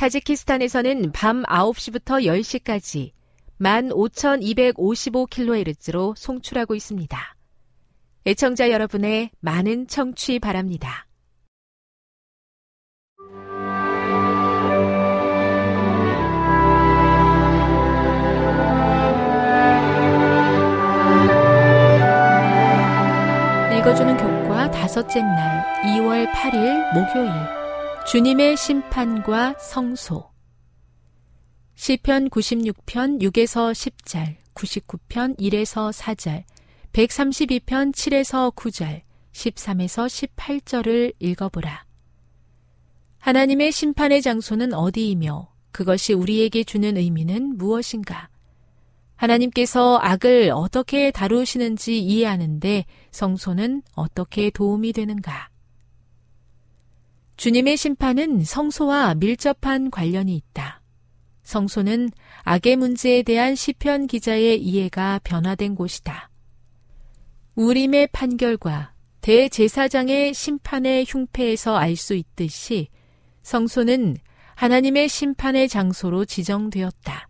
타지키스탄에서는 밤 9시부터 10시까지 15,255kHz로 송출하고 있습니다. 애청자 여러분의 많은 청취 바랍니다. 읽어주는 교과 다섯째 날 2월 8일 목요일 주님의 심판과 성소 시편 96편 6에서 10절 99편 1에서 4절 132편 7에서 9절 13에서 18절을 읽어보라. 하나님의 심판의 장소는 어디이며 그것이 우리에게 주는 의미는 무엇인가? 하나님께서 악을 어떻게 다루시는지 이해하는데 성소는 어떻게 도움이 되는가? 주님의 심판은 성소와 밀접한 관련이 있다. 성소는 악의 문제에 대한 시편 기자의 이해가 변화된 곳이다. 우림의 판결과 대제사장의 심판의 흉패에서 알 수 있듯이 성소는 하나님의 심판의 장소로 지정되었다.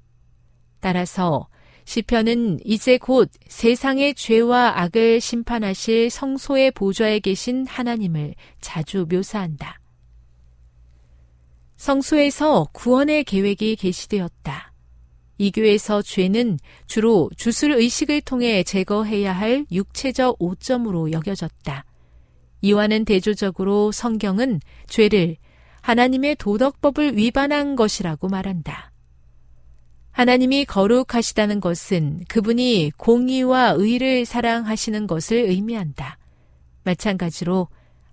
따라서 시편은 이제 곧 세상의 죄와 악을 심판하실 성소의 보좌에 계신 하나님을 자주 묘사한다. 성소에서 구원의 계획이 게시되었다. 이 교에서 죄는 주로 주술 의식을 통해 제거해야 할 육체적 오점으로 여겨졌다. 이와는 대조적으로 성경은 죄를 하나님의 도덕법을 위반한 것이라고 말한다. 하나님이 거룩하시다는 것은 그분이 공의와 의를 사랑하시는 것을 의미한다. 마찬가지로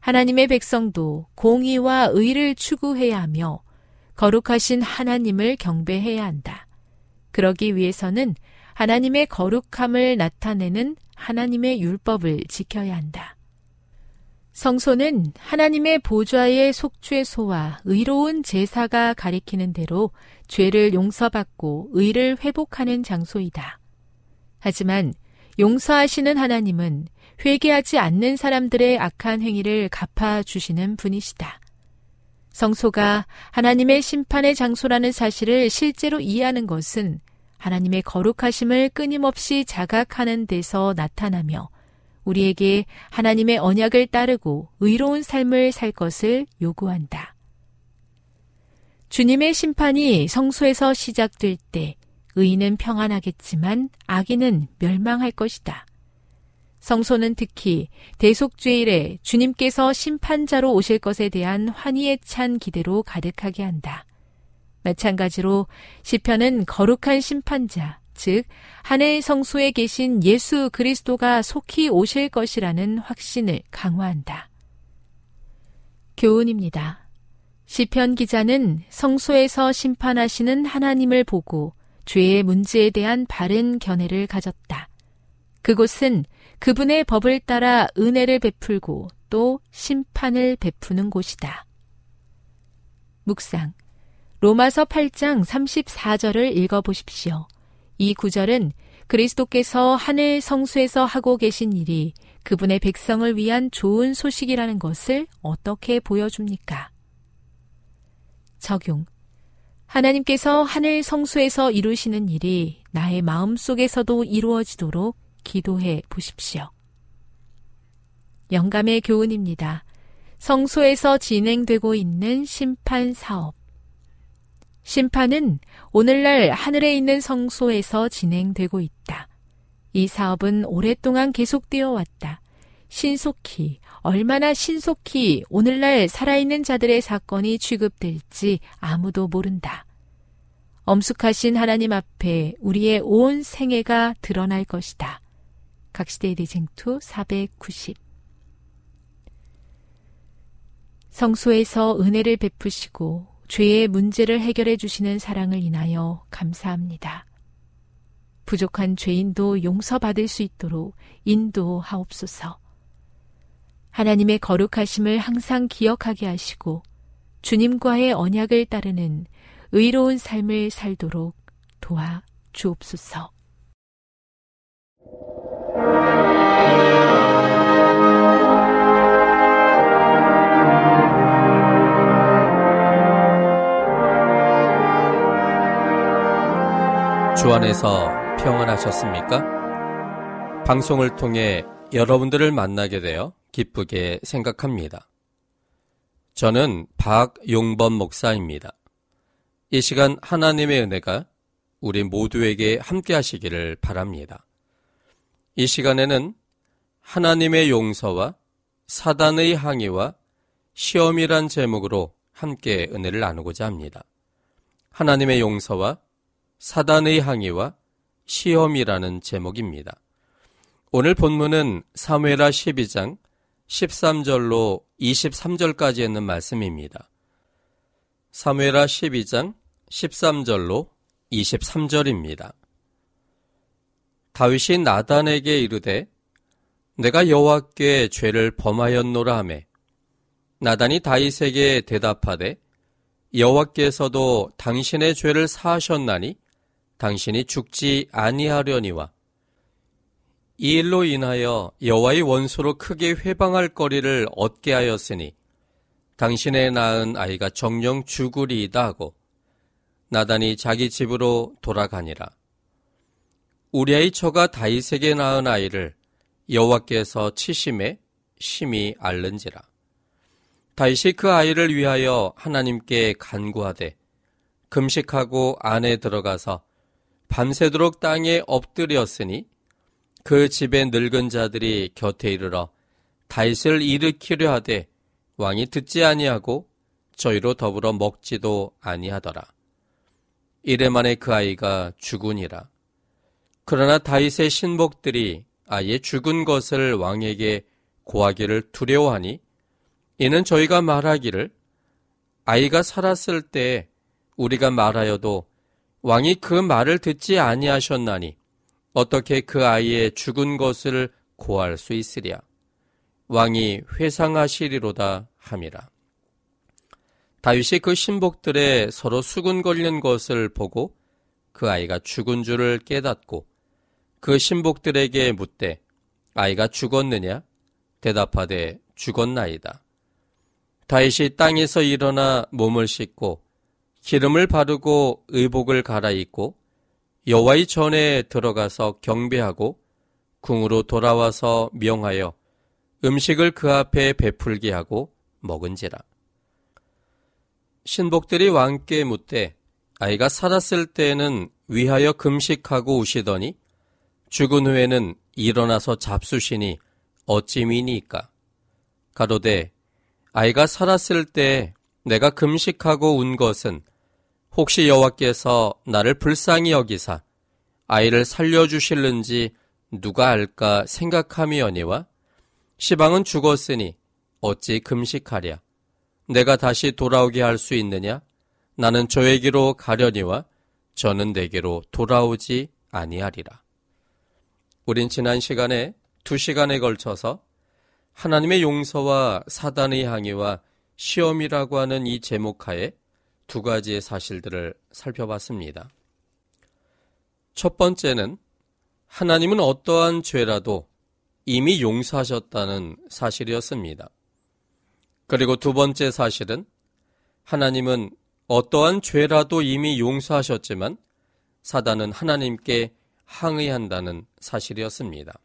하나님의 백성도 공의와 의를 추구해야 하며 거룩하신 하나님을 경배해야 한다. 그러기 위해서는 하나님의 거룩함을 나타내는 하나님의 율법을 지켜야 한다. 성소는 하나님의 보좌의 속죄소와 의로운 제사가 가리키는 대로 죄를 용서받고 의를 회복하는 장소이다. 하지만 용서하시는 하나님은 회개하지 않는 사람들의 악한 행위를 갚아주시는 분이시다. 성소가 하나님의 심판의 장소라는 사실을 실제로 이해하는 것은 하나님의 거룩하심을 끊임없이 자각하는 데서 나타나며 우리에게 하나님의 언약을 따르고 의로운 삶을 살 것을 요구한다. 주님의 심판이 성소에서 시작될 때 의인은 평안하겠지만 악인은 멸망할 것이다. 성소는 특히 대속죄일에 주님께서 심판자로 오실 것에 대한 환희에 찬 기대로 가득하게 한다. 마찬가지로 시편은 거룩한 심판자, 즉 하늘 성소에 계신 예수 그리스도가 속히 오실 것이라는 확신을 강화한다. 교훈입니다. 시편 기자는 성소에서 심판하시는 하나님을 보고 죄의 문제에 대한 바른 견해를 가졌다. 그곳은 그분의 법을 따라 은혜를 베풀고 또 심판을 베푸는 곳이다. 묵상. 로마서 8장 34절을 읽어보십시오. 이 구절은 그리스도께서 하늘 성수에서 하고 계신 일이 그분의 백성을 위한 좋은 소식이라는 것을 어떻게 보여줍니까? 적용. 하나님께서 하늘 성수에서 이루시는 일이 나의 마음 속에서도 이루어지도록 기도해 보십시오. 영감의 교훈입니다. 성소에서 진행되고 있는 심판 사업. 심판은 오늘날 하늘에 있는 성소에서 진행되고 있다. 이 사업은 오랫동안 계속되어 왔다. 신속히, 얼마나 신속히 오늘날 살아있는 자들의 사건이 취급될지 아무도 모른다. 엄숙하신 하나님 앞에 우리의 온 생애가 드러날 것이다. 각 시대 대쟁투 490 성소에서 은혜를 베푸시고 죄의 문제를 해결해 주시는 사랑을 인하여 감사합니다. 부족한 죄인도 용서받을 수 있도록 인도하옵소서. 하나님의 거룩하심을 항상 기억하게 하시고 주님과의 언약을 따르는 의로운 삶을 살도록 도와 주옵소서. 주 안에서 평안하셨습니까? 방송을 통해 여러분들을 만나게 되어 기쁘게 생각합니다. 저는 박용범 목사입니다. 이 시간 하나님의 은혜가 우리 모두에게 함께 하시기를 바랍니다. 이 시간에는 하나님의 용서와 사단의 항의와 시험이란 제목으로 함께 은혜를 나누고자 합니다. 하나님의 용서와 사단의 항의와 시험이라는 제목입니다. 오늘 본문은 사무엘하 12장 13절로 23절까지 있는 말씀입니다. 사무엘하 12장 13절로 23절입니다. 다윗이 나단에게 이르되 내가 여호와께 죄를 범하였노라 하매 나단이 다윗에게 대답하되 여호와께서도 당신의 죄를 사하셨나니 당신이 죽지 아니하려니와 이 일로 인하여 여호와의 원수로 크게 회방할 거리를 얻게 하였으니 당신의 낳은 아이가 정령 죽으리이다 하고 나단이 자기 집으로 돌아가니라. 우리아의 처가 다윗에게 낳은 아이를 여호와께서 치심에 심히 앓는지라. 다윗이 그 아이를 위하여 하나님께 간구하되 금식하고 안에 들어가서 밤새도록 땅에 엎드렸으니 그 집의 늙은 자들이 곁에 이르러 다윗을 일으키려 하되 왕이 듣지 아니하고 저희로 더불어 먹지도 아니하더라. 이래 만에 그 아이가 죽으니라. 그러나 다윗의 신복들이 아예 죽은 것을 왕에게 고하기를 두려워하니 이는 저희가 말하기를 아이가 살았을 때 우리가 말하여도 왕이 그 말을 듣지 아니하셨나니 어떻게 그 아이의 죽은 것을 고할 수 있으랴. 왕이 회상하시리로다 함이라. 다윗이 그 신복들의 서로 수군거리는 것을 보고 그 아이가 죽은 줄을 깨닫고 그 신복들에게 묻되 아이가 죽었느냐? 대답하되 죽었나이다. 다윗이 땅에서 일어나 몸을 씻고 기름을 바르고 의복을 갈아입고 여호와의 전에 들어가서 경배하고 궁으로 돌아와서 명하여 음식을 그 앞에 베풀게 하고 먹은지라. 신복들이 왕께 묻되 아이가 살았을 때에는 위하여 금식하고 우시더니 죽은 후에는 일어나서 잡수시니 어찌 미니까? 가로되 아이가 살았을 때 내가 금식하고 운 것은 혹시 여호와께서 나를 불쌍히 여기사 아이를 살려주실는지 누가 알까 생각함이오니와 시방은 죽었으니 어찌 금식하랴 내가 다시 돌아오게 할 수 있느냐 나는 저에게로 가려니와 저는 내게로 돌아오지 아니하리라. 우린 지난 시간에 두 시간에 걸쳐서 하나님의 용서와 사단의 항의와 시험이라고 하는 이 제목하에 두 가지의 사실들을 살펴봤습니다. 첫 번째는 하나님은 어떠한 죄라도 이미 용서하셨다는 사실이었습니다. 그리고 두 번째 사실은 하나님은 어떠한 죄라도 이미 용서하셨지만 사단은 하나님께 항의한다는 사실이었습니다.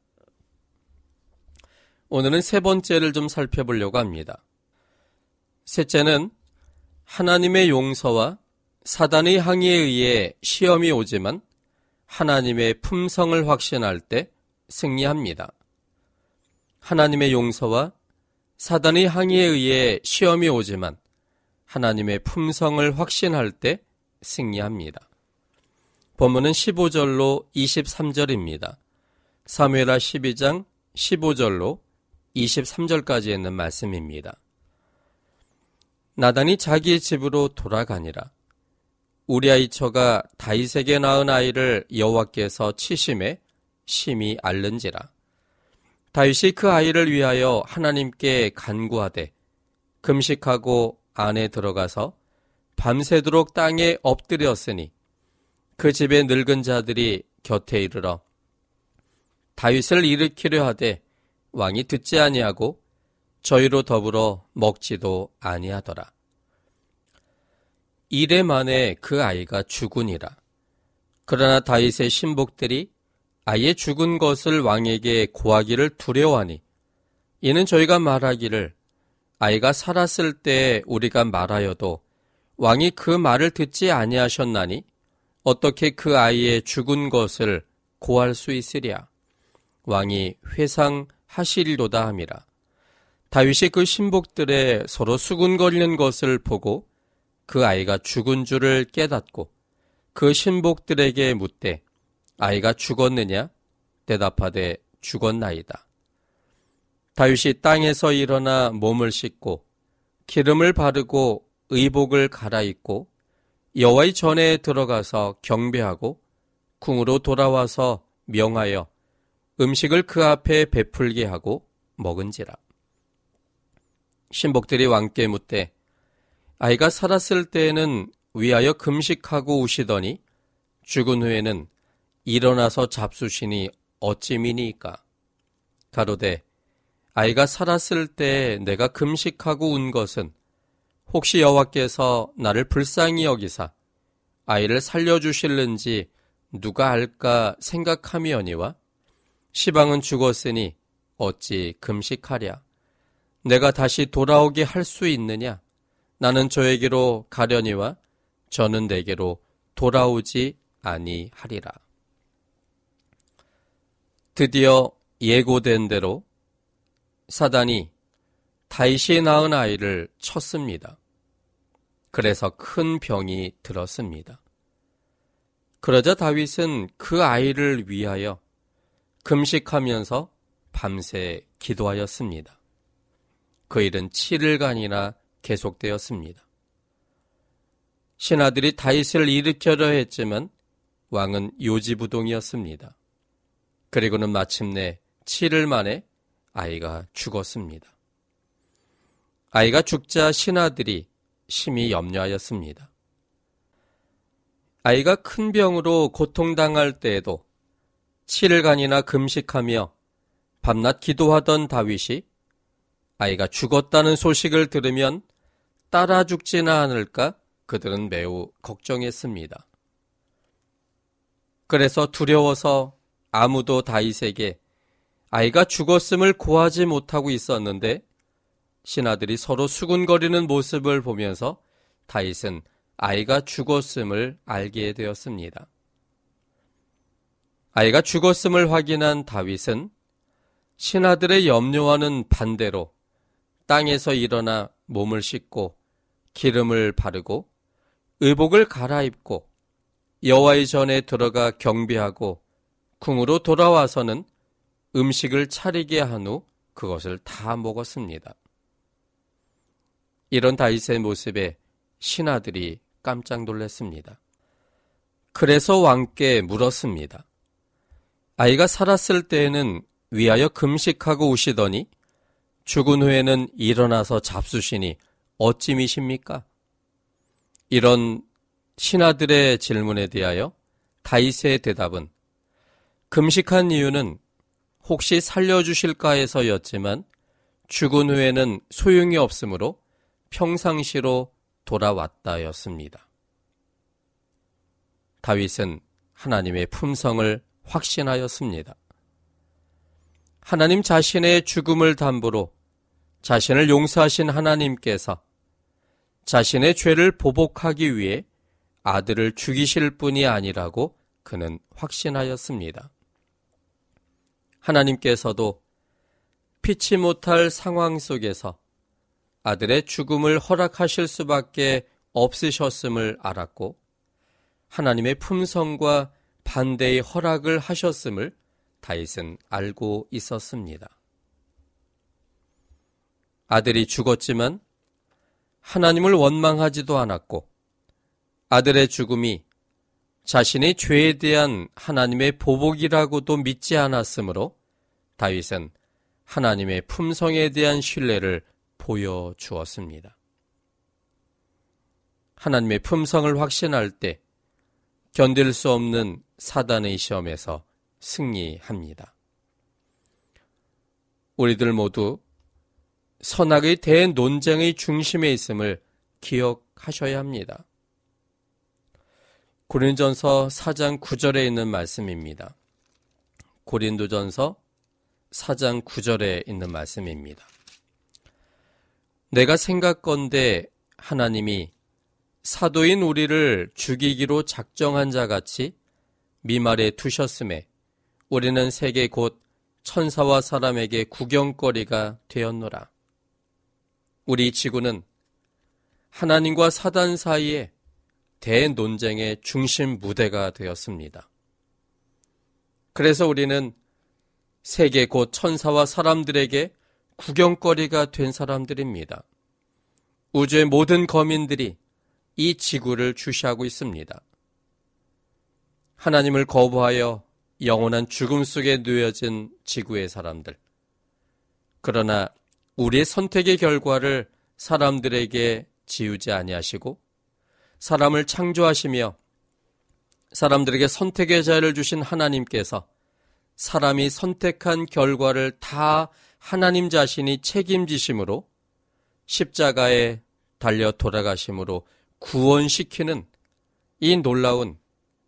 오늘은 세 번째를 좀 살펴보려고 합니다. 셋째는 하나님의 용서와 사단의 항의에 의해 시험이 오지만 하나님의 품성을 확신할 때 승리합니다. 하나님의 용서와 사단의 항의에 의해 시험이 오지만 하나님의 품성을 확신할 때 승리합니다. 본문은 15절로 23절입니다. 사무엘하 12장 15절로 23절까지 있는 말씀입니다. 나단이 자기의 집으로 돌아가니라. 우리아 이 처가 다이색에 낳은 아이를 여호와께서 치심에 심히 앓는지라. 다윗이 그 아이를 위하여 하나님께 간구하되 금식하고 안에 들어가서 밤새도록 땅에 엎드렸으니 그 집의 늙은 자들이 곁에 이르러 다윗을 일으키려 하되 왕이 듣지 아니하고 저희로 더불어 먹지도 아니하더라. 이래 만에 그 아이가 죽으니라. 그러나 다윗의 신복들이 아예 죽은 것을 왕에게 고하기를 두려워하니 이는 저희가 말하기를 아이가 살았을 때 우리가 말하여도 왕이 그 말을 듣지 아니하셨나니 어떻게 그 아이의 죽은 것을 고할 수 있으랴 왕이 회상하시리로다 함이라 다윗이 그 신복들의 서로 수군거리는 것을 보고 그 아이가 죽은 줄을 깨닫고 그 신복들에게 묻되 아이가 죽었느냐? 대답하되 죽었나이다. 다윗이 땅에서 일어나 몸을 씻고 기름을 바르고 의복을 갈아입고 여호와의 전에 들어가서 경배하고 궁으로 돌아와서 명하여 음식을 그 앞에 베풀게 하고 먹은지라. 신복들이 왕께 묻되 아이가 살았을 때에는 위하여 금식하고 우시더니 죽은 후에는 일어나서 잡수시니 어찌 미니까 가로되 아이가 살았을 때 내가 금식하고 운 것은 혹시 여호와께서 나를 불쌍히 여기사 아이를 살려주실는지 누가 알까 생각함이오니와 시방은 죽었으니 어찌 금식하랴 내가 다시 돌아오게 할 수 있느냐? 나는 저에게로 가려니와 저는 내게로 돌아오지 아니하리라. 드디어 예고된 대로 사단이 다윗이 낳은 아이를 쳤습니다. 그래서 큰 병이 들었습니다. 그러자 다윗은 그 아이를 위하여 금식하면서 밤새 기도하였습니다. 그 일은 7일간이나 계속되었습니다. 신하들이 다윗을 일으켜려 했지만 왕은 요지부동이었습니다. 그리고는 마침내 7일 만에 아이가 죽었습니다. 아이가 죽자 신하들이 심히 염려하였습니다. 아이가 큰 병으로 고통당할 때에도 7일간이나 금식하며 밤낮 기도하던 다윗이 아이가 죽었다는 소식을 들으면 따라 죽지나 않을까 그들은 매우 걱정했습니다. 그래서 두려워서 아무도 다윗에게 아이가 죽었음을 고하지 못하고 있었는데 신하들이 서로 수군거리는 모습을 보면서 다윗은 아이가 죽었음을 알게 되었습니다. 아이가 죽었음을 확인한 다윗은 신하들의 염려와는 반대로 땅에서 일어나 몸을 씻고 기름을 바르고 의복을 갈아입고 여호와의 전에 들어가 경배하고 궁으로 돌아와서는 음식을 차리게 한 후 그것을 다 먹었습니다. 이런 다윗의 모습에 신하들이 깜짝 놀랐습니다. 그래서 왕께 물었습니다. 아이가 살았을 때에는 위하여 금식하고 우시더니 죽은 후에는 일어나서 잡수시니 어찌미십니까? 이런 신하들의 질문에 대하여 다윗의 대답은 금식한 이유는 혹시 살려주실까 해서였지만 죽은 후에는 소용이 없으므로 평상시로 돌아왔다였습니다. 다윗은 하나님의 품성을 확신하였습니다. 하나님 자신의 죽음을 담보로 자신을 용서하신 하나님께서 자신의 죄를 보복하기 위해 아들을 죽이실 뿐이 아니라고 그는 확신하였습니다. 하나님께서도 피치 못할 상황 속에서 아들의 죽음을 허락하실 수밖에 없으셨음을 알았고 하나님의 품성과 반대의 허락을 하셨음을 다윗은 알고 있었습니다. 아들이 죽었지만 하나님을 원망하지도 않았고 아들의 죽음이 자신의 죄에 대한 하나님의 보복이라고도 믿지 않았으므로 다윗은 하나님의 품성에 대한 신뢰를 보여주었습니다. 하나님의 품성을 확신할 때 견딜 수 없는 사단의 시험에서 승리합니다. 우리들 모두 선악의 대논쟁의 중심에 있음을 기억하셔야 합니다. 고린전서 4장 9절에 있는 말씀입니다. 고린도전서 4장 9절에 있는 말씀입니다. 내가 생각건대 하나님이 사도인 우리를 죽이기로 작정한 자 같이 미말에 두셨음에 우리는 세계 곧 천사와 사람에게 구경거리가 되었노라. 우리 지구는 하나님과 사단 사이에 대논쟁의 중심 무대가 되었습니다. 그래서 우리는 세계 곧 천사와 사람들에게 구경거리가 된 사람들입니다. 우주의 모든 거민들이 이 지구를 주시하고 있습니다. 하나님을 거부하여 영원한 죽음 속에 놓여진 지구의 사람들. 그러나 우리의 선택의 결과를 사람들에게 지우지 아니하시고 사람을 창조하시며 사람들에게 선택의 자유를 주신 하나님께서 사람이 선택한 결과를 다 하나님 자신이 책임지심으로 십자가에 달려 돌아가심으로 구원시키는 이 놀라운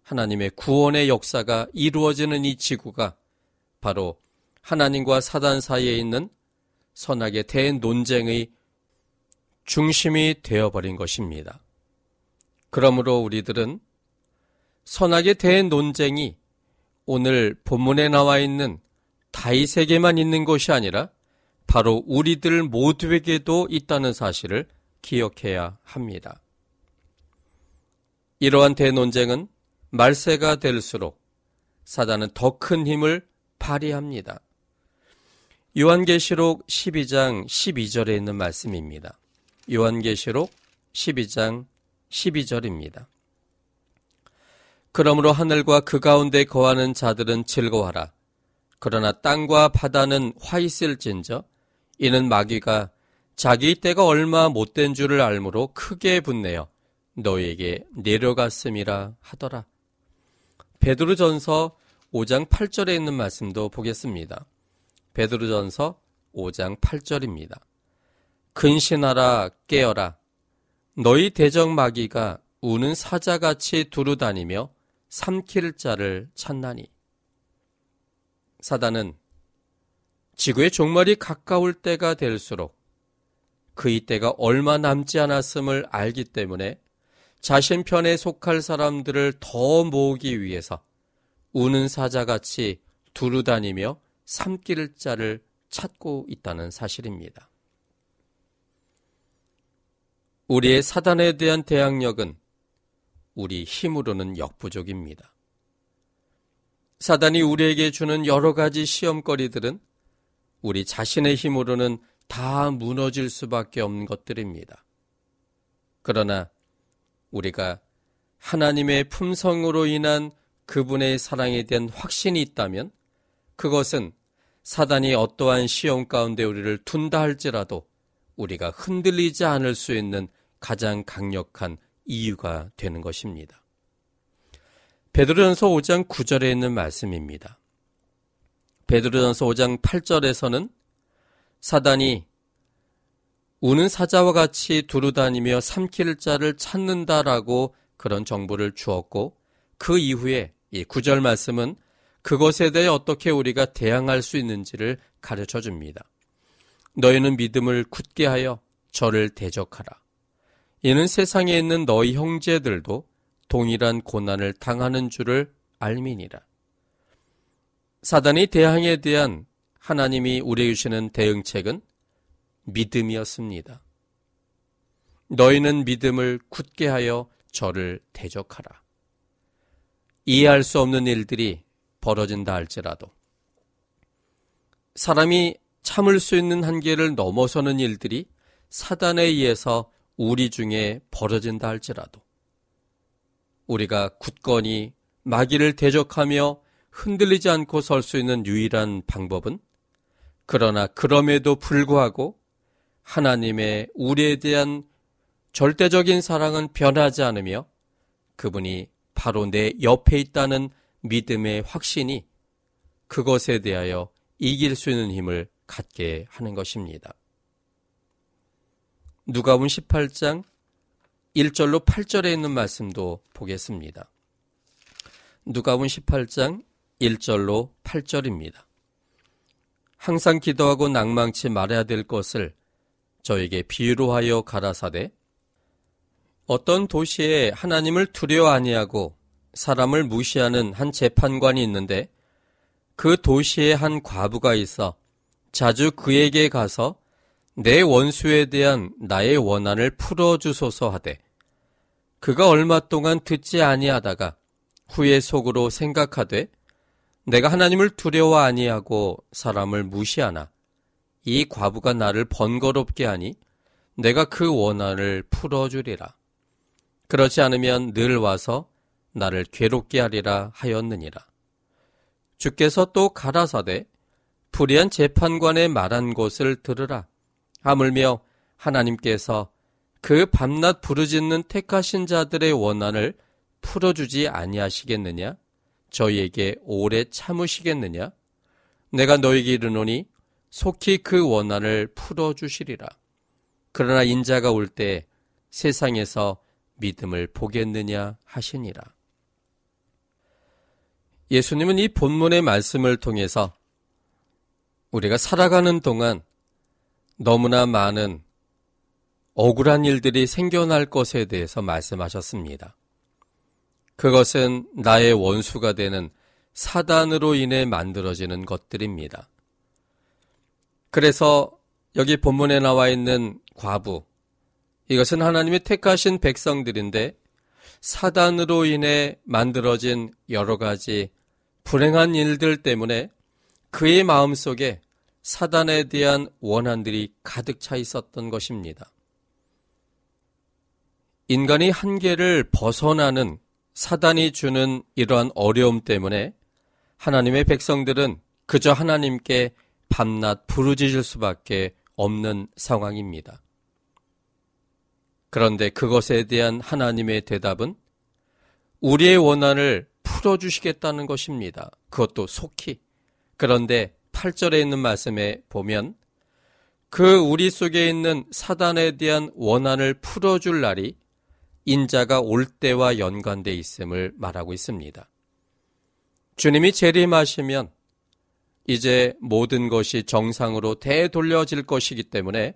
하나님의 구원의 역사가 이루어지는 이 지구가 바로 하나님과 사단 사이에 있는 선악의 대논쟁의 중심이 되어버린 것입니다. 그러므로 우리들은 선악의 대논쟁이 오늘 본문에 나와 있는 다윗에게만 있는 것이 아니라 바로 우리들 모두에게도 있다는 사실을 기억해야 합니다. 이러한 대논쟁은 말세가 될수록 사단은 더 큰 힘을 발휘합니다. 요한계시록 12장 12절에 있는 말씀입니다. 요한계시록 12장 12절입니다. 그러므로 하늘과 그 가운데 거하는 자들은 즐거워하라. 그러나 땅과 바다는 화 있을진저 이는 마귀가 자기 때가 얼마 못된 줄을 알므로 크게 분내어 너에게 내려갔음이라 하더라. 베드로전서 5장 8절에 있는 말씀도 보겠습니다. 베드로전서 5장 8절입니다. 근신하라 깨어라 너희 대적 마귀가 우는 사자같이 두루 다니며 삼킬 자를 찾나니 사단은 지구의 종말이 가까울 때가 될수록 그 이 때가 얼마 남지 않았음을 알기 때문에 자신 편에 속할 사람들을 더 모으기 위해서 우는 사자같이 두루다니며 삼킬 자를 찾고 있다는 사실입니다. 우리의 사단에 대한 대항력은 우리 힘으로는 역부족입니다. 사단이 우리에게 주는 여러 가지 시험거리들은 우리 자신의 힘으로는 다 무너질 수밖에 없는 것들입니다. 그러나 우리가 하나님의 품성으로 인한 그분의 사랑에 대한 확신이 있다면 그것은 사단이 어떠한 시험 가운데 우리를 둔다 할지라도 우리가 흔들리지 않을 수 있는 가장 강력한 이유가 되는 것입니다. 베드로전서 5장 9절에 있는 말씀입니다. 베드로전서 5장 8절에서는 사단이 우는 사자와 같이 두루다니며 삼킬 자를 찾는다라고 그런 정보를 주었고 그 이후에 이 9절 말씀은 그것에 대해 어떻게 우리가 대항할 수 있는지를 가르쳐 줍니다. 너희는 믿음을 굳게 하여 저를 대적하라. 이는 세상에 있는 너희 형제들도 동일한 고난을 당하는 줄을 알미니라. 사단이 대항에 대한 하나님이 우리에게 주시는 대응책은 믿음이었습니다. 너희는 믿음을 굳게 하여 저를 대적하라. 이해할 수 없는 일들이 벌어진다 할지라도 사람이 참을 수 있는 한계를 넘어서는 일들이 사단에 의해서 우리 중에 벌어진다 할지라도 우리가 굳건히 마귀를 대적하며 흔들리지 않고 설 수 있는 유일한 방법은 그러나 그럼에도 불구하고 하나님의 우리에 대한 절대적인 사랑은 변하지 않으며 그분이 바로 내 옆에 있다는 믿음의 확신이 그것에 대하여 이길 수 있는 힘을 갖게 하는 것입니다. 누가복음 18장 1절로 8절에 있는 말씀도 보겠습니다. 누가복음 18장 1절로 8절입니다. 항상 기도하고 낭망치 말아야 될 것을 저에게 비유로 하여 가라사대 어떤 도시에 하나님을 두려워 아니하고 사람을 무시하는 한 재판관이 있는데 그 도시에 한 과부가 있어 자주 그에게 가서 내 원수에 대한 나의 원한을 풀어주소서 하되 그가 얼마 동안 듣지 아니하다가 후에 속으로 생각하되 내가 하나님을 두려워 아니하고 사람을 무시하나 이 과부가 나를 번거롭게 하니 내가 그 원한을 풀어주리라. 그렇지 않으면 늘 와서 나를 괴롭게 하리라 하였느니라. 주께서 또 가라사대 불의한 재판관의 말한 것을 들으라. 하물며 하나님께서 그 밤낮 부르짖는 택하신 자들의 원한을 풀어주지 아니하시겠느냐? 저희에게 오래 참으시겠느냐? 내가 너에게 이르노니 속히 그 원한을 풀어주시리라. 그러나 인자가 올 때 세상에서 믿음을 보겠느냐 하시니라. 예수님은 이 본문의 말씀을 통해서 우리가 살아가는 동안 너무나 많은 억울한 일들이 생겨날 것에 대해서 말씀하셨습니다. 그것은 나의 원수가 되는 사단으로 인해 만들어지는 것들입니다. 그래서 여기 본문에 나와 있는 과부, 이것은 하나님이 택하신 백성들인데 사단으로 인해 만들어진 여러 가지 불행한 일들 때문에 그의 마음 속에 사단에 대한 원한들이 가득 차 있었던 것입니다. 인간이 한계를 벗어나는 사단이 주는 이러한 어려움 때문에 하나님의 백성들은 그저 하나님께 밤낮 부르짖을 수밖에 없는 상황입니다. 그런데 그것에 대한 하나님의 대답은 우리의 원한을 풀어주시겠다는 것입니다. 그것도 속히. 그런데 8절에 있는 말씀에 보면 그 우리 속에 있는 사단에 대한 원한을 풀어줄 날이 인자가 올 때와 연관돼 있음을 말하고 있습니다. 주님이 재림하시면 이제 모든 것이 정상으로 되돌려질 것이기 때문에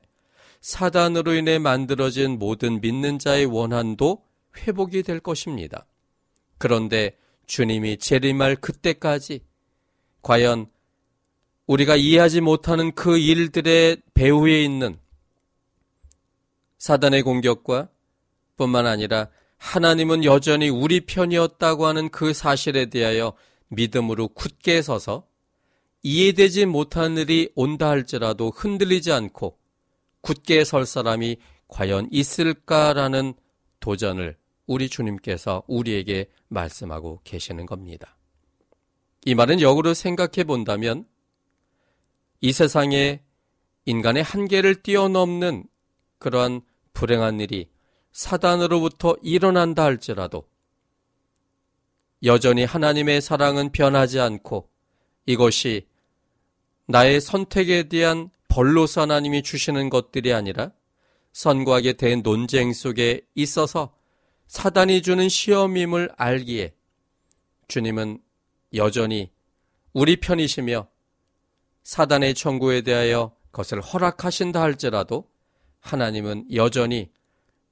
사단으로 인해 만들어진 모든 믿는 자의 원한도 회복이 될 것입니다. 그런데 주님이 재림할 그때까지 과연 우리가 이해하지 못하는 그 일들의 배후에 있는 사단의 공격과 뿐만 아니라 하나님은 여전히 우리 편이었다고 하는 그 사실에 대하여 믿음으로 굳게 서서 이해되지 못한 일이 온다 할지라도 흔들리지 않고 굳게 설 사람이 과연 있을까라는 도전을 우리 주님께서 우리에게 말씀하고 계시는 겁니다. 이 말은 역으로 생각해 본다면 이 세상에 인간의 한계를 뛰어넘는 그러한 불행한 일이 사단으로부터 일어난다 할지라도 여전히 하나님의 사랑은 변하지 않고 이것이 나의 선택에 대한 벌로서 하나님이 주시는 것들이 아니라 선과 악의 대논쟁 속에 있어서 사단이 주는 시험임을 알기에 주님은 여전히 우리 편이시며 사단의 청구에 대하여 그것을 허락하신다 할지라도 하나님은 여전히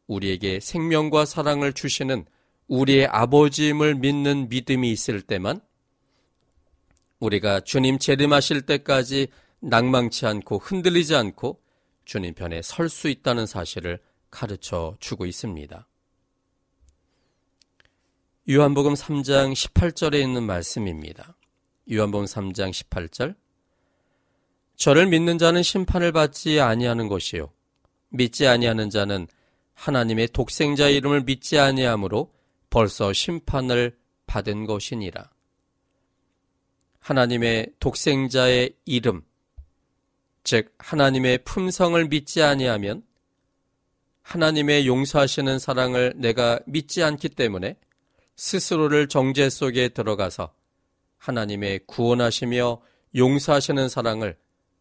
우리에게 생명과 사랑을 주시는 우리의 아버지임을 믿는 믿음이 있을 때만 우리가 주님 재림하실 때까지 낭망치 않고 흔들리지 않고 주님 편에 설 수 있다는 사실을 가르쳐 주고 있습니다. 요한복음 3장 18절에 있는 말씀입니다. 요한복음 3장 18절 저를 믿는 자는 심판을 받지 아니하는 것이요 믿지 아니하는 자는 하나님의 독생자 이름을 믿지 아니하므로 벌써 심판을 받은 것이니라. 하나님의 독생자의 이름, 즉 하나님의 품성을 믿지 아니하면 하나님의 용서하시는 사랑을 내가 믿지 않기 때문에 스스로를 정죄 속에 들어가서 하나님의 구원하시며 용서하시는 사랑을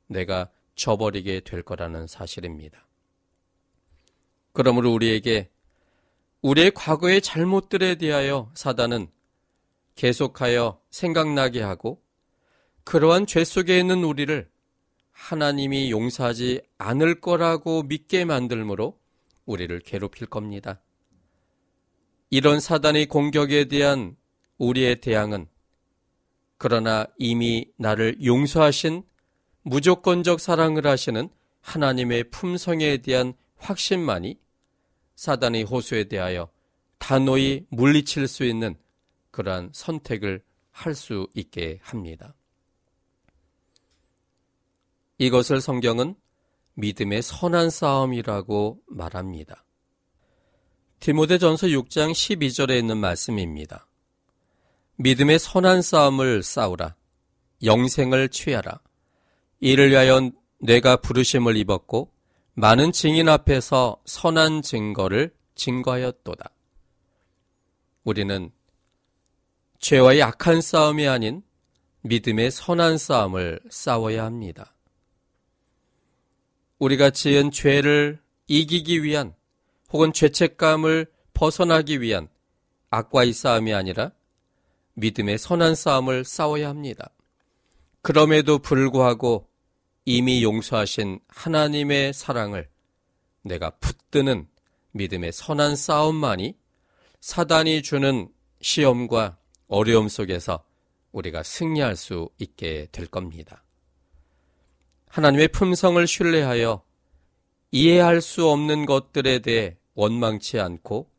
내가 저버리게 될 거라는 사실입니다. 그러므로 우리에게 우리의 과거의 잘못들에 대하여 사단은 계속하여 생각나게 하고 그러한 죄 속에 있는 우리를 하나님이 용서하지 않을 거라고 믿게 만들므로 우리를 괴롭힐 겁니다. 이런 사단의 공격에 대한 우리의 대항은 그러나 이미 나를 용서하신 무조건적 사랑을 하시는 하나님의 품성에 대한 확신만이 사단의 호수에 대하여 단호히 물리칠 수 있는 그러한 선택을 할 수 있게 합니다. 이것을 성경은 믿음의 선한 싸움이라고 말합니다. 디모데 전서 6장 12절에 있는 말씀입니다. 믿음의 선한 싸움을 싸우라. 영생을 취하라. 이를 위하여 내가 부르심을 입었고 많은 증인 앞에서 선한 증거를 증거하였도다. 우리는 죄와의 악한 싸움이 아닌 믿음의 선한 싸움을 싸워야 합니다. 우리가 지은 죄를 이기기 위한 혹은 죄책감을 벗어나기 위한 악과의 싸움이 아니라 믿음의 선한 싸움을 싸워야 합니다. 그럼에도 불구하고 이미 용서하신 하나님의 사랑을 내가 붙드는 믿음의 선한 싸움만이 사단이 주는 시험과 어려움 속에서 우리가 승리할 수 있게 될 겁니다. 하나님의 품성을 신뢰하여 이해할 수 없는 것들에 대해 원망치 않고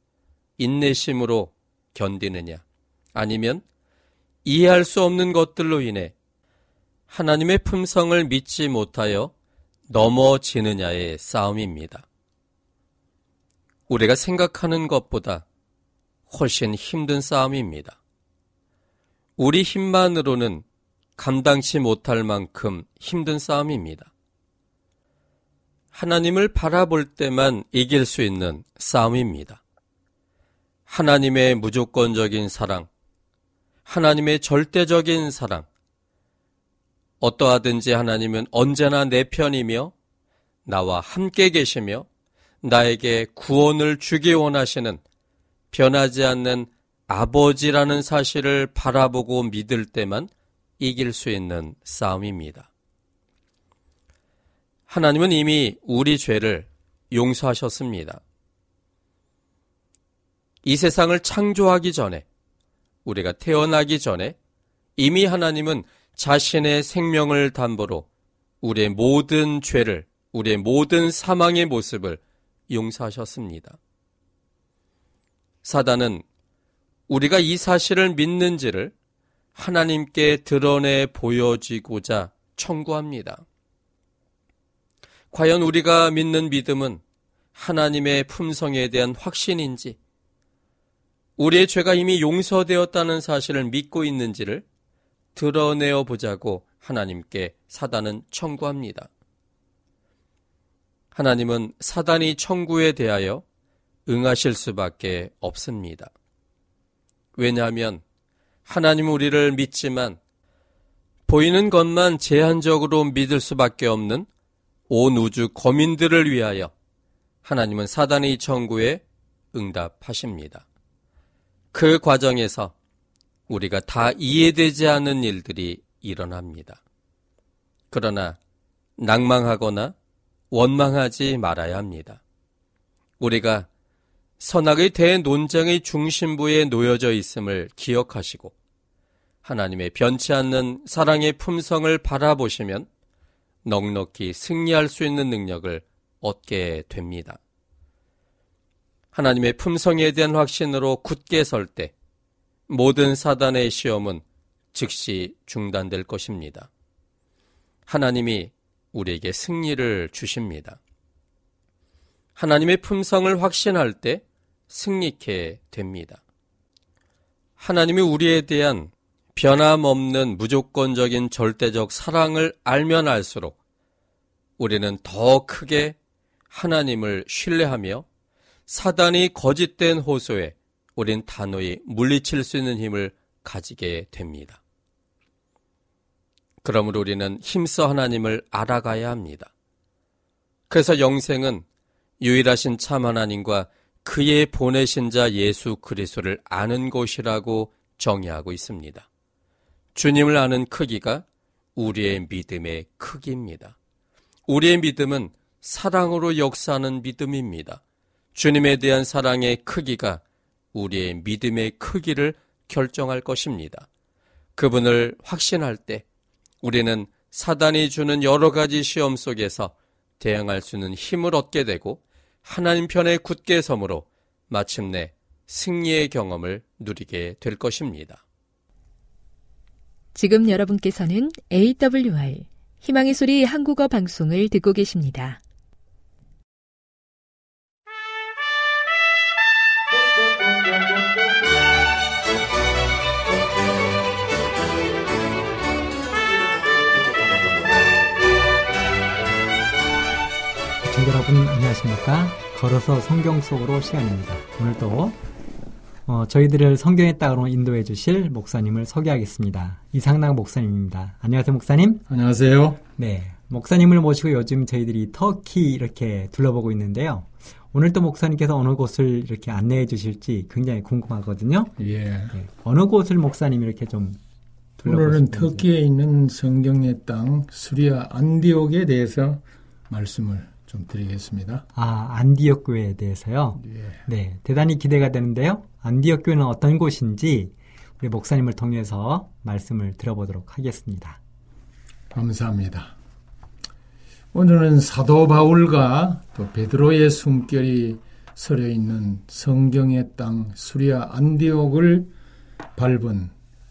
인내심으로 견디느냐 아니면 이해할 수 없는 것들로 인해 하나님의 품성을 믿지 못하여 넘어지느냐의 싸움입니다. 우리가 생각하는 것보다 훨씬 힘든 싸움입니다. 우리 힘만으로는 감당치 못할 만큼 힘든 싸움입니다. 하나님을 바라볼 때만 이길 수 있는 싸움입니다. 하나님의 무조건적인 사랑, 하나님의 절대적인 사랑, 어떠하든지 하나님은 언제나 내 편이며 나와 함께 계시며 나에게 구원을 주기 원하시는 변하지 않는 아버지라는 사실을 바라보고 믿을 때만 이길 수 있는 싸움입니다. 하나님은 이미 우리 죄를 용서하셨습니다. 이 세상을 창조하기 전에, 우리가 태어나기 전에 이미 하나님은 자신의 생명을 담보로 우리의 모든 죄를, 우리의 모든 사망의 모습을 용서하셨습니다. 사단은 우리가 이 사실을 믿는지를 하나님께 드러내 보여지고자 청구합니다. 과연 우리가 믿는 믿음은 하나님의 품성에 대한 확신인지, 우리의 죄가 이미 용서되었다는 사실을 믿고 있는지를 드러내어 보자고 하나님께 사단은 청구합니다. 하나님은 사단이 청구에 대하여 응하실 수밖에 없습니다. 왜냐하면 하나님 우리를 믿지만 보이는 것만 제한적으로 믿을 수밖에 없는 온 우주 거민들을 위하여 하나님은 사단의 청구에 응답하십니다. 그 과정에서 우리가 다 이해되지 않는 일들이 일어납니다. 그러나 낭망하거나 원망하지 말아야 합니다. 우리가 선악의 대논쟁의 중심부에 놓여져 있음을 기억하시고 하나님의 변치 않는 사랑의 품성을 바라보시면 넉넉히 승리할 수 있는 능력을 얻게 됩니다. 하나님의 품성에 대한 확신으로 굳게 설 때 모든 사단의 시험은 즉시 중단될 것입니다. 하나님이 우리에게 승리를 주십니다. 하나님의 품성을 확신할 때 승리케 됩니다. 하나님이 우리에 대한 변함없는 무조건적인 절대적 사랑을 알면 알수록 우리는 더 크게 하나님을 신뢰하며 사단이 거짓된 호소에 우린 단호히 물리칠 수 있는 힘을 가지게 됩니다. 그러므로 우리는 힘써 하나님을 알아가야 합니다. 그래서 영생은 유일하신 참 하나님과 그의 보내신 자 예수 그리스도를 아는 것이라고 정의하고 있습니다. 주님을 아는 크기가 우리의 믿음의 크기입니다. 우리의 믿음은 사랑으로 역사하는 믿음입니다. 주님에 대한 사랑의 크기가 우리의 믿음의 크기를 결정할 것입니다. 그분을 확신할 때 우리는 사단이 주는 여러 가지 시험 속에서 대응할 수 있는 힘을 얻게 되고 하나님 편에 굳게 섬으로 마침내 승리의 경험을 누리게 될 것입니다. 지금 여러분께서는 AWR 희망의 소리 한국어 방송을 듣고 계십니다. 청자 여러분 안녕하십니까? 걸어서 성경 속으로 시간입니다. 오늘도 어, 저희들을 성경에 따로 인도해 주실 목사님을 소개하겠습니다. 이상락 목사님입니다. 안녕하세요, 목사님. 안녕하세요. 네. 목사님을 모시고 요즘 저희들이 터키 이렇게 둘러보고 있는데요. 오늘 또 목사님께서 어느 곳을 이렇게 안내해 주실지 굉장히 궁금하거든요. 예. 네. 어느 곳을 목사님 이렇게 좀 오늘은 터키에 있는 성경의 땅 수리아 안디옥에 대해서 말씀을 좀 드리겠습니다. 아, 안디옥 교회에 대해서요? 예. 네, 대단히 기대가 되는데요. 안디옥 교회는 어떤 곳인지 우리 목사님을 통해서 말씀을 들어보도록 하겠습니다. 감사합니다. 오늘은 사도 바울과 또 베드로의 숨결이 서려 있는 성경의 땅 수리아 안디옥을 밟은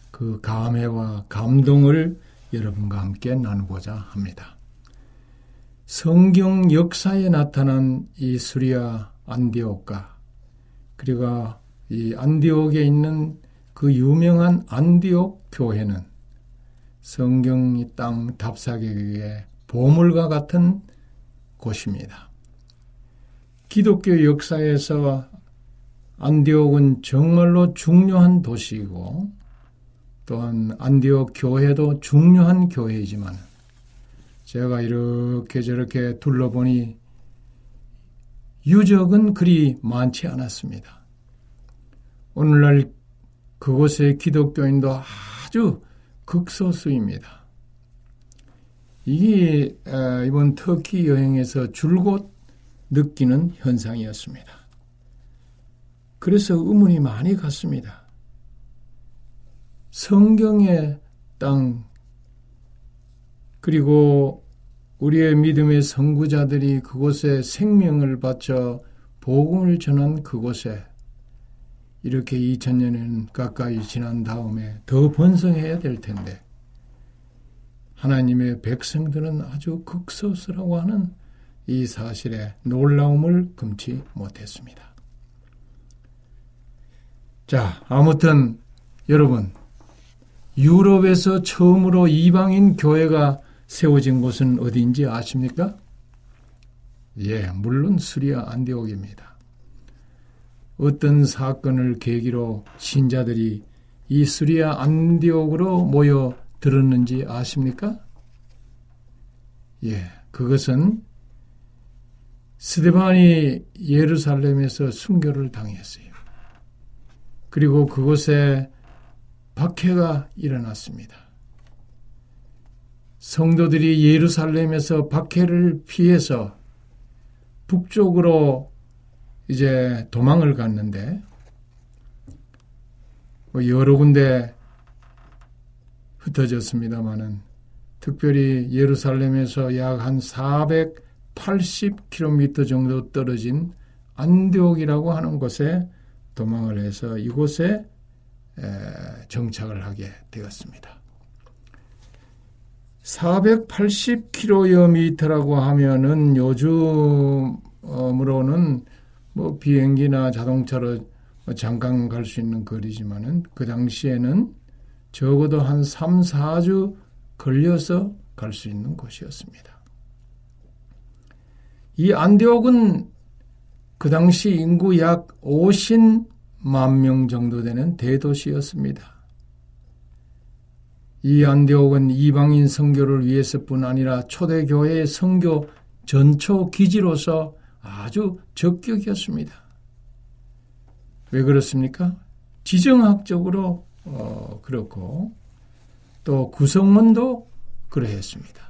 그 감회와 감동을 여러분과 함께 나누고자 합니다. 성경 역사에 나타난 이 수리아 안디옥과 그리고 이 안디옥에 있는 그 유명한 안디옥 교회는 성경 땅 답사객의 보물과 같은 곳입니다. 기독교 역사에서 안디옥은 정말로 중요한 도시이고 또한 안디옥 교회도 중요한 교회이지만 제가 이렇게 저렇게 둘러보니 유적은 그리 많지 않았습니다. 오늘날 그곳의 기독교인도 아주 극소수입니다. 이게 이번 터키 여행에서 줄곧 느끼는 현상이었습니다. 그래서 의문이 많이 갔습니다. 성경의 땅 그리고 우리의 믿음의 선구자들이 그곳에 생명을 바쳐 복음을 전한 그곳에 이렇게 2000년 가까이 지난 다음에 더 번성해야 될 텐데 하나님의 백성들은 아주 극소수라고 하는 이 사실에 놀라움을 금치 못했습니다. 자, 아무튼 여러분 유럽에서 처음으로 이방인 교회가 세워진 곳은 어디인지 아십니까? 예, 물론 수리아 안디옥입니다. 어떤 사건을 계기로 신자들이 이 수리아 안디옥으로 모여 들었는지 아십니까? 예, 그것은 스데반이 예루살렘에서 순교를 당했어요. 그리고 그곳에 박해가 일어났습니다. 성도들이 예루살렘에서 박해를 피해서 북쪽으로 이제 도망을 갔는데 뭐 여러 군데 흩어졌습니다마는 특별히 예루살렘에서 약 한 480km 정도 떨어진 안디옥이라고 하는 곳에 도망을 해서 이곳에 정착을 하게 되었습니다. 480km라고 하면은 요즘으로는 뭐 비행기나 자동차로 잠깐 갈 수 있는 거리지만은 그 당시에는 적어도 한 3, 4주 걸려서 갈 수 있는 곳이었습니다. 이 안디옥은 그 당시 인구 약 50만 명 정도 되는 대도시였습니다. 이 안디옥은 이방인 선교를 위해서뿐 아니라 초대 교회의 선교 전초 기지로서 아주 적격이었습니다. 왜 그렇습니까? 지정학적으로 어, 그렇고 또 구성원도 그러했습니다.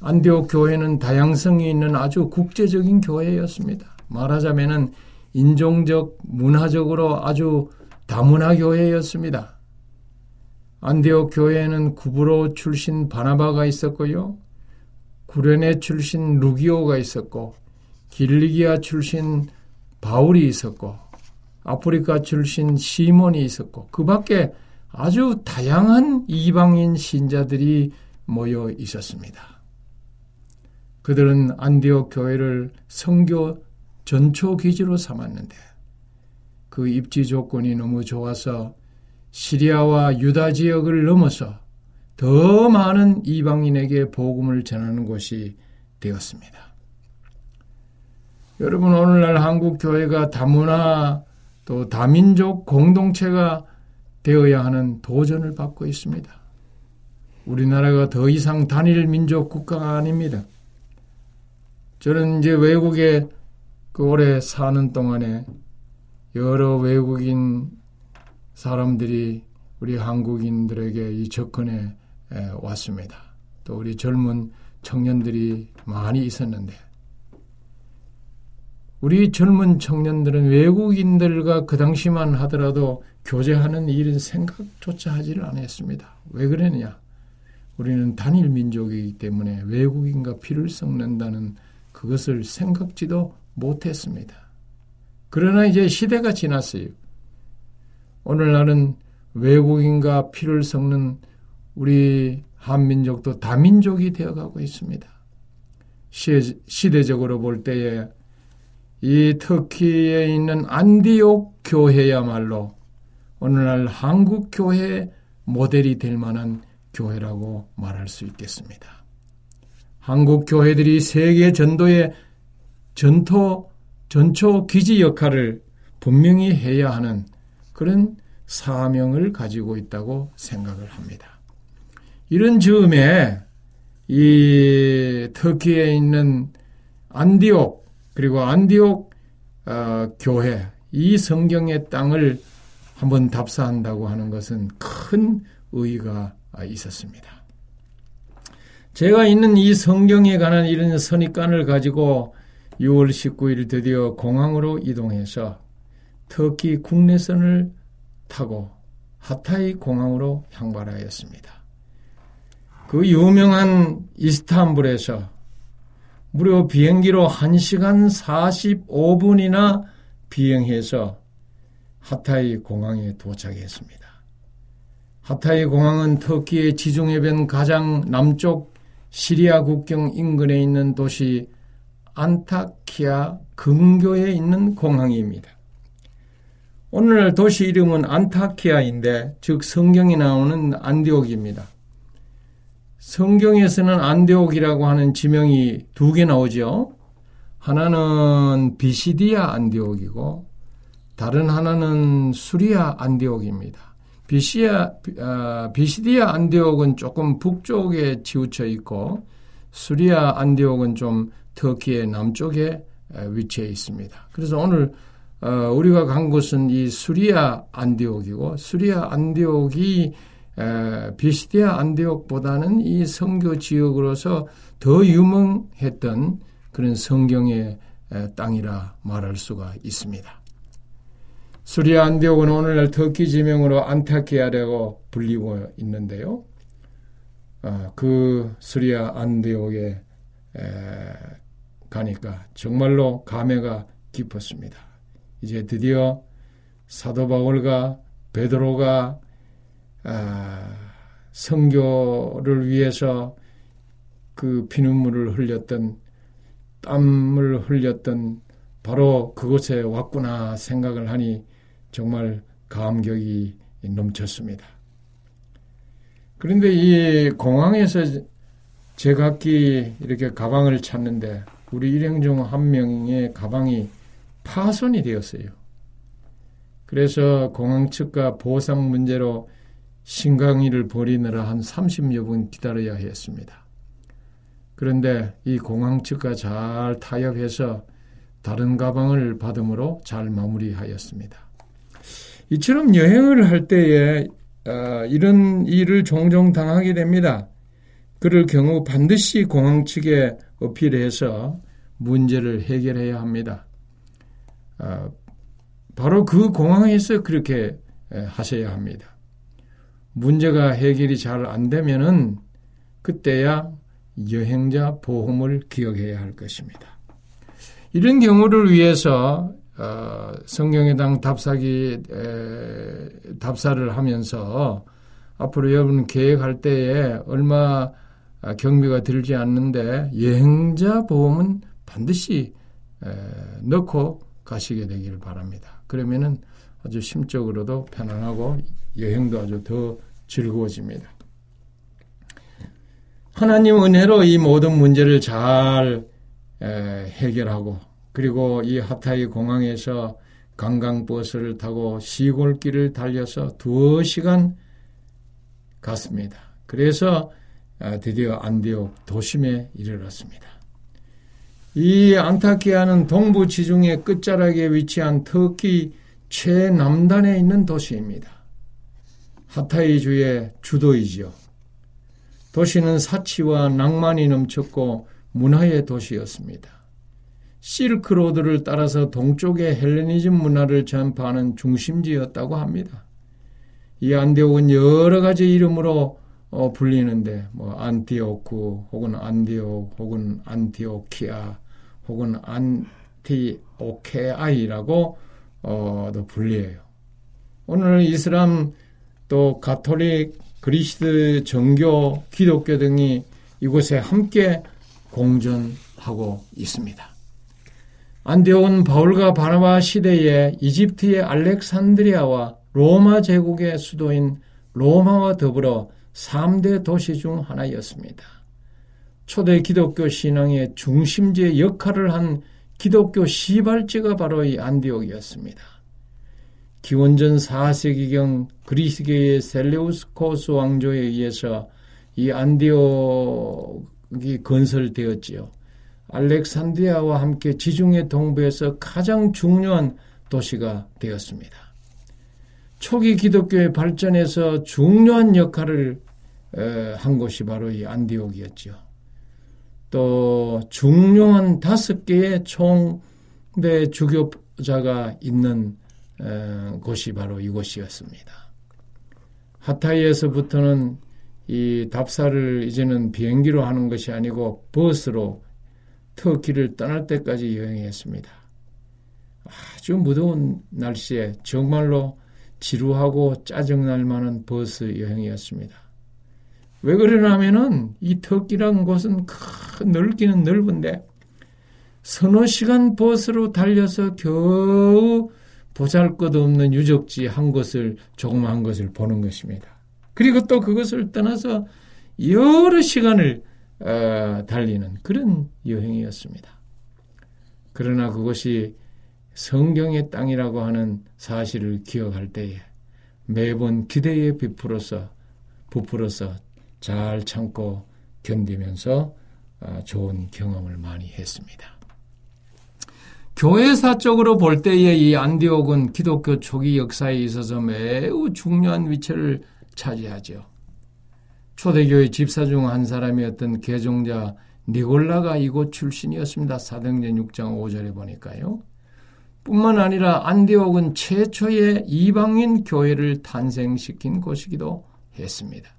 안디옥 교회는 다양성이 있는 아주 국제적인 교회였습니다. 말하자면은 인종적, 문화적으로 아주 다문화 교회였습니다. 안디옥 교회에는 구브로 출신 바나바가 있었고요. 구레네 출신 루기오가 있었고 길리기아 출신 바울이 있었고 아프리카 출신 시몬이 있었고 그 밖에 아주 다양한 이방인 신자들이 모여 있었습니다. 그들은 안디옥 교회를 성교 전초 기지로 삼았는데 그 입지 조건이 너무 좋아서 시리아와 유다 지역을 넘어서 더 많은 이방인에게 복음을 전하는 곳이 되었습니다. 여러분 오늘날 한국 교회가 다문화 또 다민족 공동체가 되어야 하는 도전을 받고 있습니다. 우리나라가 더 이상 단일 민족 국가가 아닙니다. 저는 이제 외국에 그 오래 사는 동안에 여러 외국인 사람들이 우리 한국인들에게 이 접근해 왔습니다. 또 우리 젊은 청년들이 많이 있었는데 우리 젊은 청년들은 외국인들과 그 당시만 하더라도 교제하는 일은 생각조차 하지를 않았습니다. 왜 그러느냐? 우리는 단일 민족이기 때문에 외국인과 피를 섞는다는 그것을 생각지도 못했습니다. 그러나 이제 시대가 지났어요. 오늘날은 외국인과 피를 섞는 우리 한민족도 다민족이 되어가고 있습니다. 시 대적으로 볼 때에 이 터키에 있는 안디옥 교회야말로 오늘날 한국 교회 모델이 될 만한 교회라고 말할 수 있겠습니다. 한국 교회들이 세계 전도의 전토 전초 기지 역할을 분명히 해야 하는 그런 사명을 가지고 있다고 생각을 합니다. 이런 즈음에 이 터키에 있는 안디옥 그리고 안디옥 어, 교회 이 성경의 땅을 한번 답사한다고 하는 것은 큰 의의가 있었습니다. 제가 있는 이 성경에 관한 이런 선입관을 가지고 6월 19일 드디어 공항으로 이동해서 터키 국내선을 타고 하타이 공항으로 향발하였습니다. 그 유명한 이스탄불에서 무려 비행기로 1시간 45분이나 비행해서 하타이 공항에 도착했습니다. 하타이 공항은 터키의 지중해변 가장 남쪽 시리아 국경 인근에 있는 도시 안타키아 근교에 있는 공항입니다. 오늘날 도시 이름은 안타키아인데 즉 성경에 나오는 안디옥입니다. 성경에서는 안디옥이라고 하는 지명이 두 개 나오죠. 하나는 비시디아 안디옥이고 다른 하나는 수리아 안디옥입니다. 비시아, 아, 비시디아 안디옥은 조금 북쪽에 치우쳐 있고 수리아 안디옥은 좀 터키의 남쪽에 위치해 있습니다. 그래서 오늘 어, 우리가 간 곳은 이 수리아 안디옥이고 수리아 안디옥이 비시디아 안디옥보다는 이 성교 지역으로서 더 유명했던 그런 성경의 땅이라 말할 수가 있습니다. 수리아 안디옥은 오늘날 터키 지명으로 안타키아라고 불리고 있는데요. 어, 그 수리아 안디옥에 가니까 정말로 감회가 깊었습니다. 이제 드디어 사도 바울과 베드로가 아, 성교를 위해서 그 피눈물을 흘렸던 땀을 흘렸던 바로 그곳에 왔구나 생각을 하니 정말 감격이 넘쳤습니다. 그런데 이 공항에서 제각기 이렇게 가방을 찾는데 우리 일행 중 한 명의 가방이 파손이 되었어요. 그래서 공항 측과 보상 문제로 신강의를 벌이느라 한 30여 분 기다려야 했습니다. 그런데 이 공항 측과 잘 타협해서 다른 가방을 받음으로 잘 마무리하였습니다. 이처럼 여행을 할 때에 어, 이런 일을 종종 당하게 됩니다. 그럴 경우 반드시 공항 측에 어필해서 문제를 해결해야 합니다. 어, 바로 그 공항에서 그렇게 하셔야 합니다. 문제가 해결이 잘 안 되면은 그때야 여행자 보험을 기억해야 할 것입니다. 이런 경우를 위해서 어, 성경의 당 답사기 에, 답사를 하면서 앞으로 여러분 계획할 때에 얼마 경비가 들지 않는데 여행자 보험은 반드시 에, 넣고 가시게 되기를 바랍니다. 그러면은 아주 심적으로도 편안하고 여행도 아주 더 즐거워집니다. 하나님 은혜로 이 모든 문제를 잘 해결하고 그리고 이 하타이 공항에서 관광버스를 타고 시골길을 달려서 두 시간 갔습니다. 그래서 아, 드디어 안디옥 도심에 이르렀습니다. 이 안타키아는 동부 지중해 끝자락에 위치한 터키 최남단에 있는 도시입니다. 하타이 주의 주도이지요. 도시는 사치와 낭만이 넘쳤고 문화의 도시였습니다. 실크로드를 따라서 동쪽의 헬레니즘 문화를 전파하는 중심지였다고 합니다. 이 안디옥은 여러 가지 이름으로 어, 불리는데 뭐 안티오크 혹은 안디옥 혹은 안티오키아 혹은 안티오케아이라고 어, 도 불려요. 오늘 이슬람 또 가톨릭, 그리스도 정교, 기독교 등이 이곳에 함께 공존하고 있습니다. 안디옥은 바울과 바나바 시대에 이집트의 알렉산드리아와 로마 제국의 수도인 로마와 더불어 3대 도시 중 하나였습니다. 초대 기독교 신앙의 중심지의 역할을 한 기독교 시발지가 바로 이 안디옥이었습니다. 기원전 4세기경 그리스계의 셀레우스코스 왕조에 의해서 이 안디옥이 건설되었지요. 알렉산드리아와 함께 지중해 동부에서 가장 중요한 도시가 되었습니다. 초기 기독교의 발전에서 중요한 역할을 한 곳이 바로 이 안디옥이었죠. 또 중요한 다섯 개의 총대 주교자가 있는 곳이 바로 이곳이었습니다. 하타이에서부터는 이 답사를 이제는 비행기로 하는 것이 아니고 버스로 터키를 떠날 때까지 여행했습니다. 아주 무더운 날씨에 정말로 지루하고 짜증날 만한 버스 여행이었습니다. 왜 그러냐면은 이 터키라는 곳은 큰 넓기는 넓은데 서너 시간 버스로 달려서 겨우 보잘 것 없는 유적지 한 곳을 조그마한 것을 보는 것입니다. 그리고 또 그것을 떠나서 여러 시간을 어, 달리는 그런 여행이었습니다. 그러나 그것이 성경의 땅이라고 하는 사실을 기억할 때에 매번 기대에 부풀어서 부풀어서 잘 참고 견디면서 어, 좋은 경험을 많이 했습니다. 교회사적으로 볼 때에 이 안디옥은 기독교 초기 역사에 있어서 매우 중요한 위치를 차지하죠. 초대교회 집사 중 한 사람이었던 개종자 니골라가 이곳 출신이었습니다. 사도행전 6장 5절에 보니까요. 뿐만 아니라 안디옥은 최초의 이방인 교회를 탄생시킨 곳이기도 했습니다.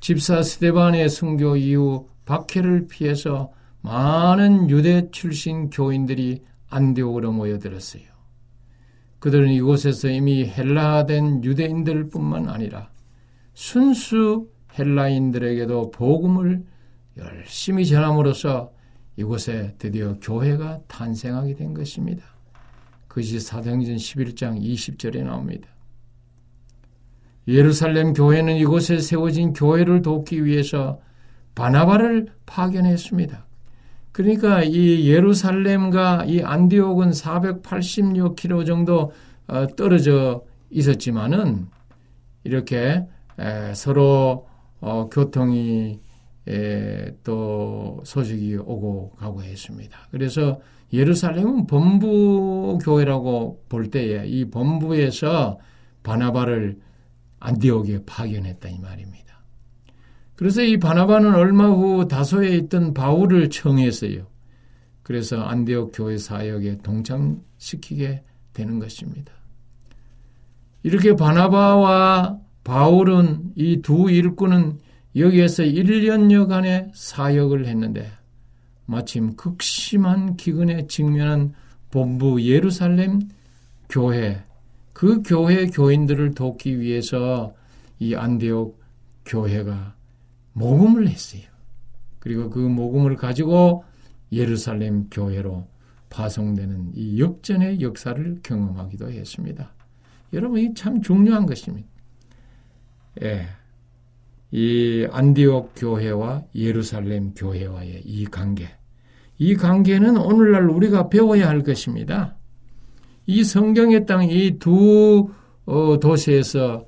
집사 스테반의 순교 이후 박해를 피해서 많은 유대 출신 교인들이 안디옥으로 모여들었어요. 그들은 이곳에서 이미 헬라된 유대인들 뿐만 아니라 순수 헬라인들에게도 복음을 열심히 전함으로써 이곳에 드디어 교회가 탄생하게 된 것입니다. 그것이 사도행전 11장 20절에 나옵니다. 예루살렘 교회는 이곳에 세워진 교회를 돕기 위해서 바나바를 파견했습니다. 그러니까 이 예루살렘과 이 안디옥은 486km 정도 어, 떨어져 있었지만은 이렇게 서로 어, 교통이 또 소식이 오고 가고 했습니다. 그래서 예루살렘은 본부 교회라고 볼 때에 이 본부에서 바나바를 안디옥에 파견했다 이 말입니다. 그래서 이 바나바는 얼마 후 다소에 있던 바울을 청했어요. 그래서 안디옥 교회 사역에 동참시키게 되는 것입니다. 이렇게 바나바와 바울은 이 두 일꾼은 여기에서 1년여간의 사역을 했는데 마침 극심한 기근에 직면한 본부 예루살렘 교회 그 교회 교인들을 돕기 위해서 이 안디옥 교회가 모금을 했어요. 그리고 그 모금을 가지고 예루살렘 교회로 파송되는 이 역전의 역사를 경험하기도 했습니다. 여러분, 이 참 중요한 것입니다. 예. 이 안디옥 교회와 예루살렘 교회와의 이 관계. 이 관계는 오늘날 우리가 배워야 할 것입니다. 이 성경의 땅 이두 어, 도시에서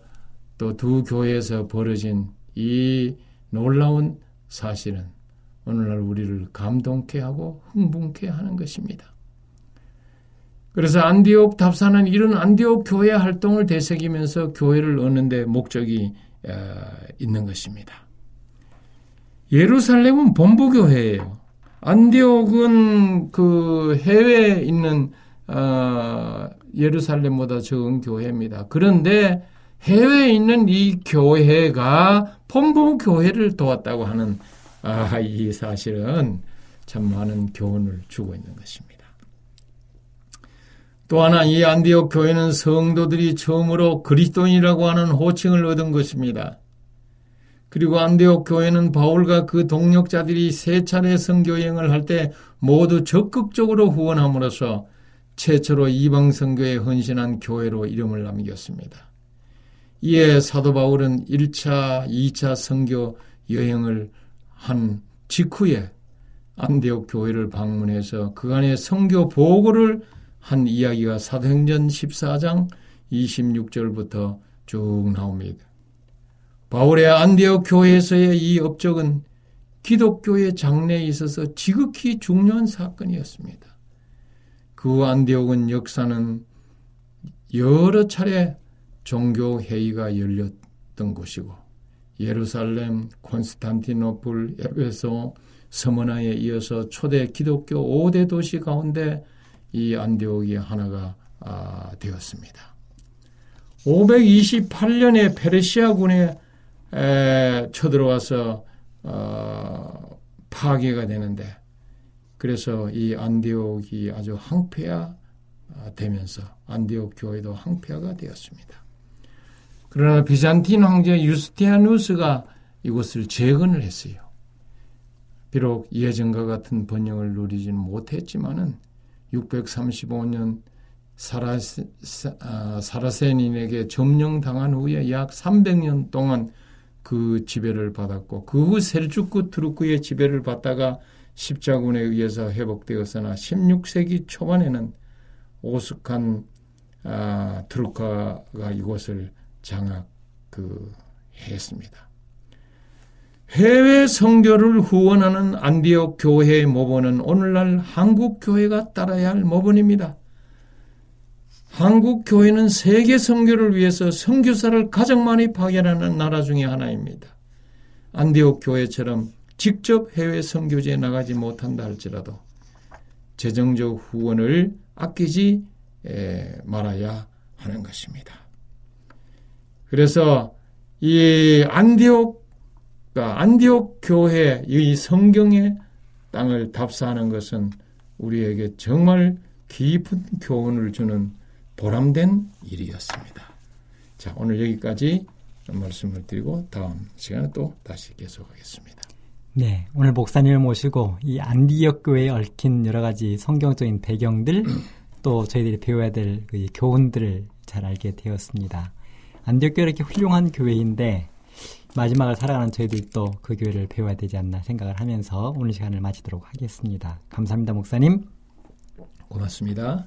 또 두 교회에서 벌어진 이 놀라운 사실은 오늘날 우리를 감동케 하고 흥분케 하는 것입니다. 그래서 안디옥 답사는 이런 안디옥 교회 활동을 되새기면서 교회를 얻는데 목적이 어, 있는 것입니다. 예루살렘은 본부 교회예요. 안디옥은 그 해외에 있는 어, 예루살렘보다 적은 교회입니다. 그런데 해외에 있는 이 교회가 본부 교회를 도왔다고 하는 아, 이 사실은 참 많은 교훈을 주고 있는 것입니다. 또 하나 이 안디옥 교회는 성도들이 처음으로 그리스도인이라고 하는 호칭을 얻은 것입니다. 그리고 안디옥 교회는 바울과 그 동력자들이 세 차례 선교 여행을 할 때 모두 적극적으로 후원함으로써 최초로 이방 선교에 헌신한 교회로 이름을 남겼습니다. 이에 사도 바울은 1차, 2차 선교 여행을 한 직후에 안디옥 교회를 방문해서 그간의 선교 보고를 한 이야기가 사도행전 14장 26절부터 쭉 나옵니다. 바울의 안디옥 교회에서의 이 업적은 기독교의 장래에 있어서 지극히 중요한 사건이었습니다. 그 안디옥은 역사는 여러 차례 종교 회의가 열렸던 곳이고 예루살렘, 콘스탄티노플, 에베소, 서머나에 이어서 초대 기독교 5대 도시 가운데 이 안디옥이 하나가 아, 되었습니다. 528년에 페르시아군에 에, 쳐들어와서 어, 파괴가 되는데 그래서 이 안디옥이 아주 황폐화 되면서 안디옥 교회도 황폐화가 되었습니다. 그러나 비잔틴 황제 유스티아누스가 이곳을 재건을 했어요. 비록 예전과 같은 번영을 누리지는 못했지만은 635년 사라세, 아, 사라센인에게 점령당한 후에 약 300년 동안 그 지배를 받았고 그 후 셀주크 투르크의 지배를 받다가 십자군에 의해서 회복되었으나 16세기 초반에는 오숙한 아, 트루카가 이곳을 장악 그 했습니다. 해외 선교를 후원하는 안디옥 교회의 모본은 오늘날 한국 교회가 따라야 할 모본입니다. 한국 교회는 세계 선교를 위해서 선교사를 가장 많이 파견하는 나라 중의 하나입니다. 안디옥 교회처럼 직접 해외 선교지에 나가지 못한다 할지라도 재정적 후원을 아끼지 말아야 하는 것입니다. 그래서 이 안디옥 안디옥 교회 이 성경의 땅을 답사하는 것은 우리에게 정말 깊은 교훈을 주는 보람된 일이었습니다. 자, 오늘 여기까지 말씀을 드리고 다음 시간에 또 다시 계속하겠습니다. 네, 오늘 목사님을 모시고 이 안디옥 교회에 얽힌 여러 가지 성경적인 배경들 또 저희들이 배워야 될 그 교훈들을 잘 알게 되었습니다. 안디옥 교회 이렇게 훌륭한 교회인데 마지막을 살아가는 저희들도 그 교회를 배워야 되지 않나 생각을 하면서 오늘 시간을 마치도록 하겠습니다. 감사합니다, 목사님. 고맙습니다.